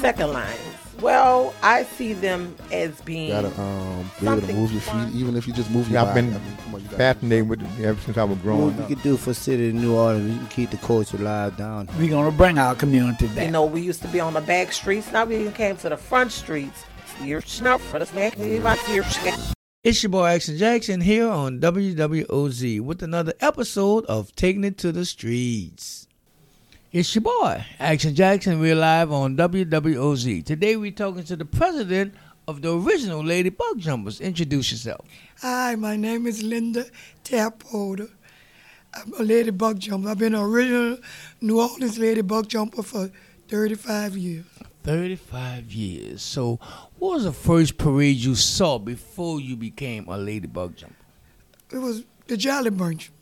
second lines. Well, I see them as being You gotta um, be able to something move your fun. feet, even if you just move your Yeah, I've body. been I mean, come on, you gotta- fascinated with it ever since I was What growing we up. could do for City of New Orleans, we can keep the culture alive down. We're gonna bring our community back. You know, we used to be on the back streets. Now we even came to the front streets. Your snuff for the snack. Your It's your boy Action Jackson here on WWOZ with another episode of Taking It to the Streets. It's your boy Action Jackson. We're live on WWOZ. Today we're talking to the president of the original Lady Buck Jumpers. Introduce yourself. Hi, my name is Linda Tapholder. I'm a lady buck jumper. I've been an original New Orleans lady buck jumper for 35 years. 35 years. So, what was the first parade you saw before you became a Lady Buck Jumper? It was the Jolly Bunch.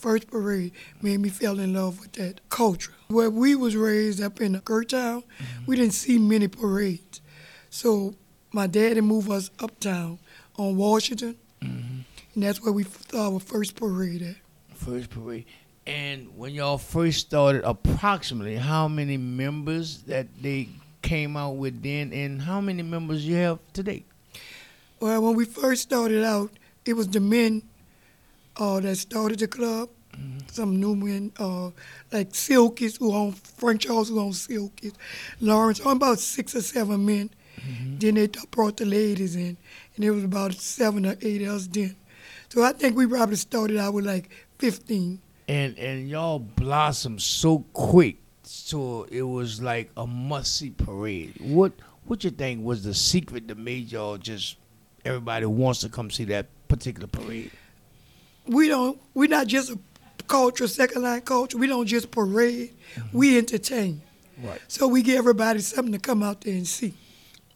First parade made me fell in love with that culture. Where we was raised up in Gertown, mm-hmm. we didn't see many parades. So my daddy moved us uptown on Washington, mm-hmm. and that's where we saw uh, our first parade at. First parade. And when y'all first started, approximately how many members that they came out with then, and how many members you have today? Well, when we first started out, it was the men uh, that started the club. Some new men, uh, like Silkies, who own Frank Charles, who owns Silkies, Lawrence, on about six or seven men. Then they brought the ladies in, and there was about seven or eight of us then. So I think we probably started out with like 15. And and y'all blossomed so quick, so it was like a must see parade. What what you think was the secret that made y'all just everybody wants to come see that particular parade? we don't we're not just a culture second line culture we don't just parade mm-hmm. we entertain Right. so we give everybody something to come out there and see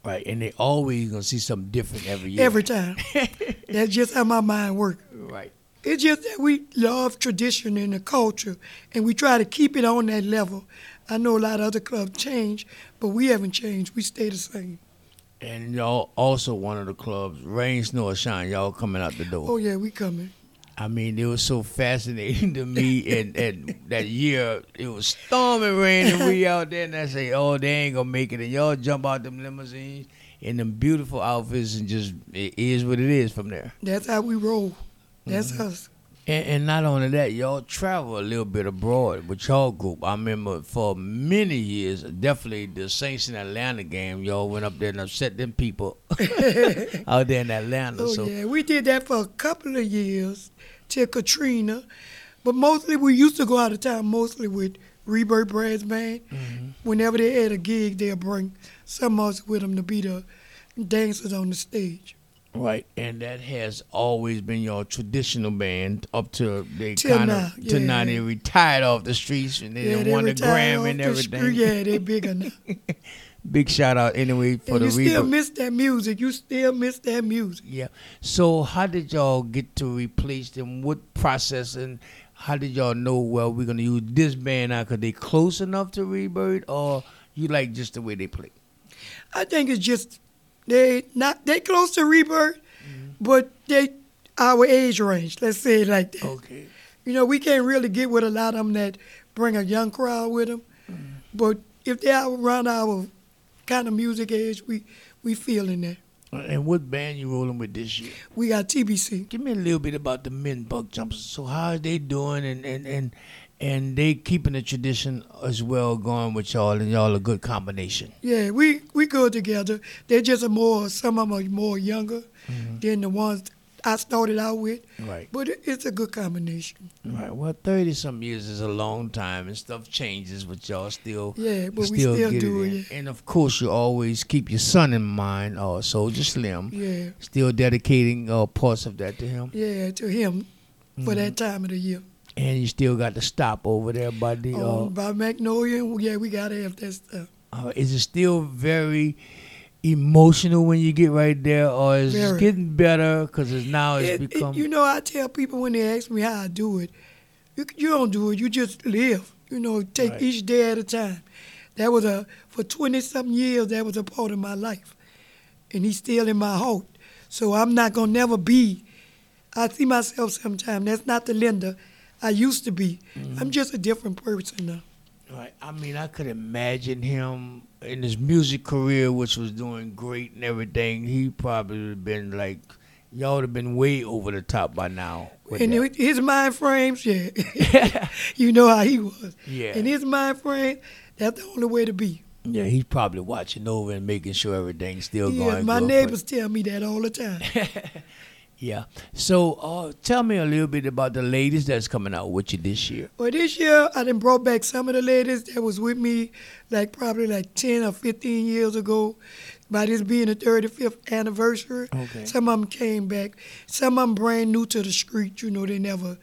Right, and they always gonna see something different every year. every time that's just how my mind works right. it's just that we love tradition and the culture and we try to keep it on that level i know a lot of other clubs change but we haven't changed we stay the same And y'all also one of the clubs, rain, snow, or shine. Y'all coming out the door. oh yeah we coming I mean, it was so fascinating to me. And, and that year, it was storming rain, and we out there, and I say, "Oh, they ain't gonna make it." And y'all jump out them limousines in them beautiful outfits, and just it is what it is from there. that's how we roll that's mm-hmm. us And, and not only that, y'all travel a little bit abroad with y'all group. I remember for many years, definitely the Saints in Atlanta game, y'all went up there and upset them people out there in Atlanta. Oh so yeah, we did that for a couple of years till Katrina, but mostly we used to go out of town mostly with Rebirth Brass Band. Mm-hmm. Whenever they had a gig, they'll bring some of us with them to be the dancers on the stage. Right, and that has always been your traditional band up to they kind now, of to now yeah. they retired off the streets and they yeah, they won the off and everything. street. Yeah, they bigger now. Big shout out anyway for and the you still miss that music. You still miss that music. yeah. So how did y'all get to replace them? What process and how did y'all know? Well, we're gonna use this band now because they close enough to Rebirth, or you like just the way they play? I think it's just they not they close to Rebirth, mm-hmm. but they our age range. Let's say it like that. Okay. You know, we can't really get with a lot of them that bring a young crowd with them. Mm-hmm. But if they are around our kind of music age, we we feeling that. Uh, and what band you rolling with this year? We got TBC. Give me a little bit about the men buck jumpers. So how are they doing and and and and they keeping the tradition as well going with y'all and y'all a good combination. Yeah, we we go together. They're just a more some of them are more younger mm-hmm. than the ones I started out with. Right. But it, it's a good combination. Right. Well, thirty some years is a long time, and stuff changes, but y'all still Yeah, but we still still get do it. it. And of course, you always keep your son in mind, or Soulja Slim. Yeah, Still dedicating uh, parts of that to him, yeah, to him for that time of the year. and you still got to stop over there by the. Uh, Um, by Magnolia, yeah, we gotta have that stuff. Uh, is it still very emotional when you get right there, or is it Very. getting better because it's now it's It- it- become? you know, I tell people when they ask me how I do it, you, you don't do it. You just live. You know, take Right. each day at a time. That was a for twenty something years. That was a part of my life, and he's still in my heart. So I'm not gonna never be. I see myself sometimes. That's not the Linda I used to be. Mm-hmm. I'm just a different person now. Right. I mean, I could imagine him in his music career, which was doing great and everything. He probably would have been like, y'all would have been way over the top by now. And that. his mind frames, yeah. you know how he was. Yeah. In his mind frame, that's the only way to be. yeah, he's probably watching over and making sure everything's still Yeah, going. my good neighbors tell me that all the time. Yeah. So, uh, tell me a little bit about the ladies that's coming out with you this year. Well, this year I done brought back some of the ladies that was with me, like probably like ten or fifteen years ago. By this being the 35th anniversary, Okay. some of them came back. Some of them brand new to the street. You know, they never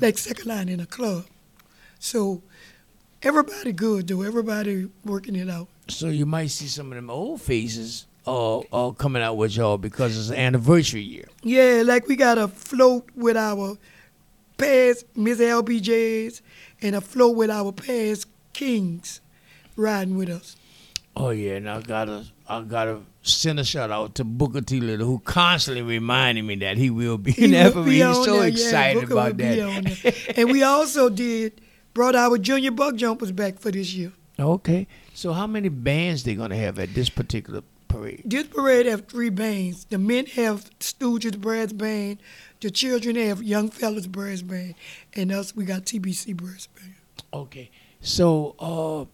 like second line in a club. So everybody good though. Everybody working it out. So you might see some of them old faces uh, uh coming out with y'all because it's an anniversary year. Yeah, like we got a float with our past Miss LBJs and a float with our past kings riding with us. Oh yeah, and I gotta I gotta send a shout out to Booker T Little who constantly reminding me that he will be in that He's so there, excited will about that. and we also did brought our junior buck jumpers back for this year. okay. So how many bands they gonna have at this particular parade? This parade have three bands. The men have Stooges Brass Band, the children have Young Fellas Brass Band, and us we got TBC Brass Band. Okay. So uh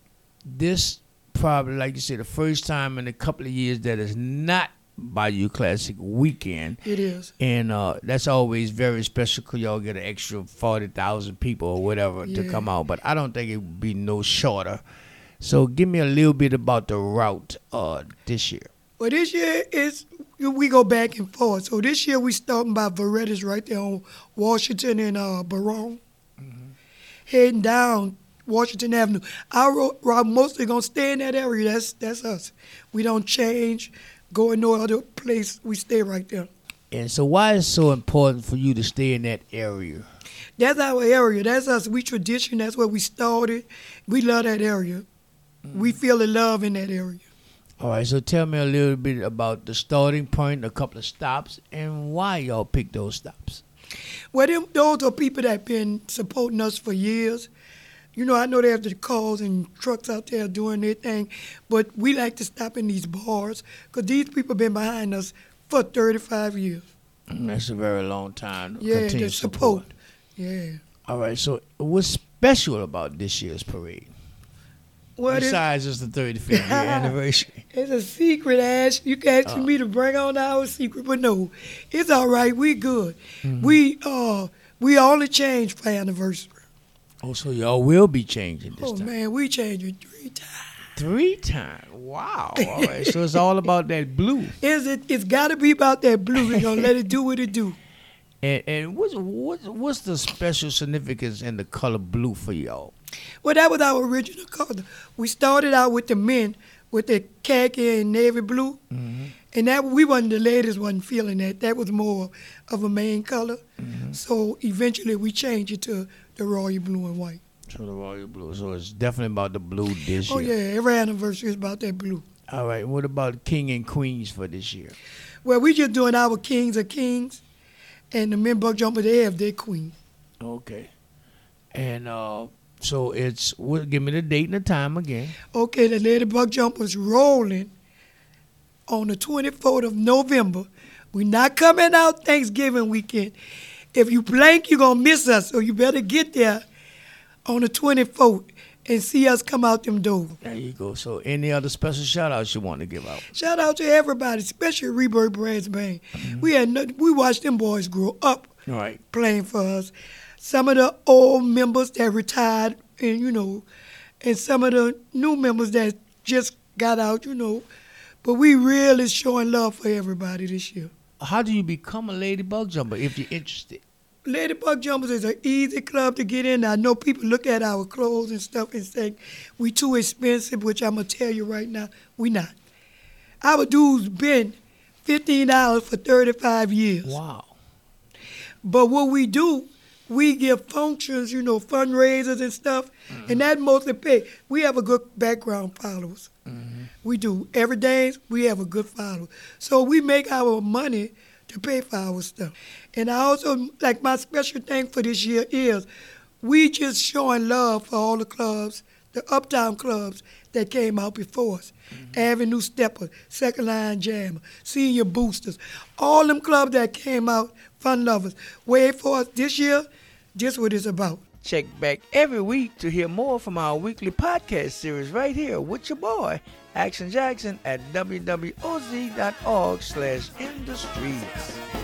this probably like you said, the first time in a couple of years that is not Bayou Classic weekend. It is. And uh, that's always very special because y'all get an extra 40,000 people or whatever to come out. But I don't think it would be no shorter. So give me a little bit about the route uh, this year. Well, this year is we go back and forth. So this year we starting by Verret's right there on Washington and uh, Baronne, heading down Washington Avenue. Our ro- route mostly gonna stay in that area. That's that's us. We don't change, going no other place. We stay right there. And so why is it so important for you to stay in that area? That's our area. That's us. We tradition. That's where we started. We love that area. We feel the love in that area. All right, so tell me a little bit about the starting point, a couple of stops, and why y'all pick those stops. Well, them, those are people that been supporting us for years. You know, I know they have the cars and trucks out there doing their thing, but we like to stop in these bars because these people been behind us for 35 years. Mm, That's a very long time. to Yeah, continue the support. Yeah. All right, so what's special about this year's parade? Well, it's, Besides just the 35th year anniversary. it's a secret, Ash. You can ask Uh. me to bring on our secret, but no, it's all right. We good. Mm-hmm. We uh we only change for anniversary. Oh, so y'all will be changing this Oh time. man, we changing three times. Three times. Wow. All right. so it's all about that blue. Is it? It's got to be about that blue. We gonna let it do what it do. And and what's what's what's the special significance in the color blue for y'all? Well, that was our original color. We started out with the men with the khaki and navy blue, and that we wasn't the ladies wasn't feeling that. That was more of a main color. So eventually we changed it to the royal blue and white. So the royal blue. So it's definitely about the blue this Oh year. Oh yeah, every anniversary is about that blue. All right. What about king and queens for this year? Well, we just doing our kings of kings, and the men buck jumper they have their queen. Okay. And uh, so it's what? Give me the date and the time again. Okay, the Lady Buck Jumpers rolling on the 24th of November. We're not coming out Thanksgiving weekend. If you blank, you're going to miss us, so you better get there on the 24th and see us come out them doors. There you go. So any other special shout outs you want to give out? Shout out to everybody, especially Rebirth Brass Band. Mm-hmm. We had no, we watched them boys grow up All right. playing for us. Some of the old members that retired, and you know, and some of the new members that just got out, you know. But we really showing love for everybody this year. How do you become a lady buck jumper if you're interested? Lady Buck Jumpers is an easy club to get in. I know people look at our clothes and stuff and say we too expensive, which I'm gonna tell you right now, we not. Our dues been fifteen dollars for thirty five years. Wow. But what we do, we give functions, you know, fundraisers and stuff, and that mostly pay. We have a good background followers. Mm-hmm. We do. Every day we have a good follower. So we make our money to pay for our stuff. And I also, like my special thing for this year is we just showing love for all the clubs the Uptown clubs that came out before us. Mm-hmm. Avenue Stepper, Second Line Jammer, Senior Boosters, all them clubs that came out, Fun Lovers. Wait for us this year, this what it's about. Check back every week to hear more from our weekly podcast series right here with your boy, Action Jackson at wwoz.org slash in the streets.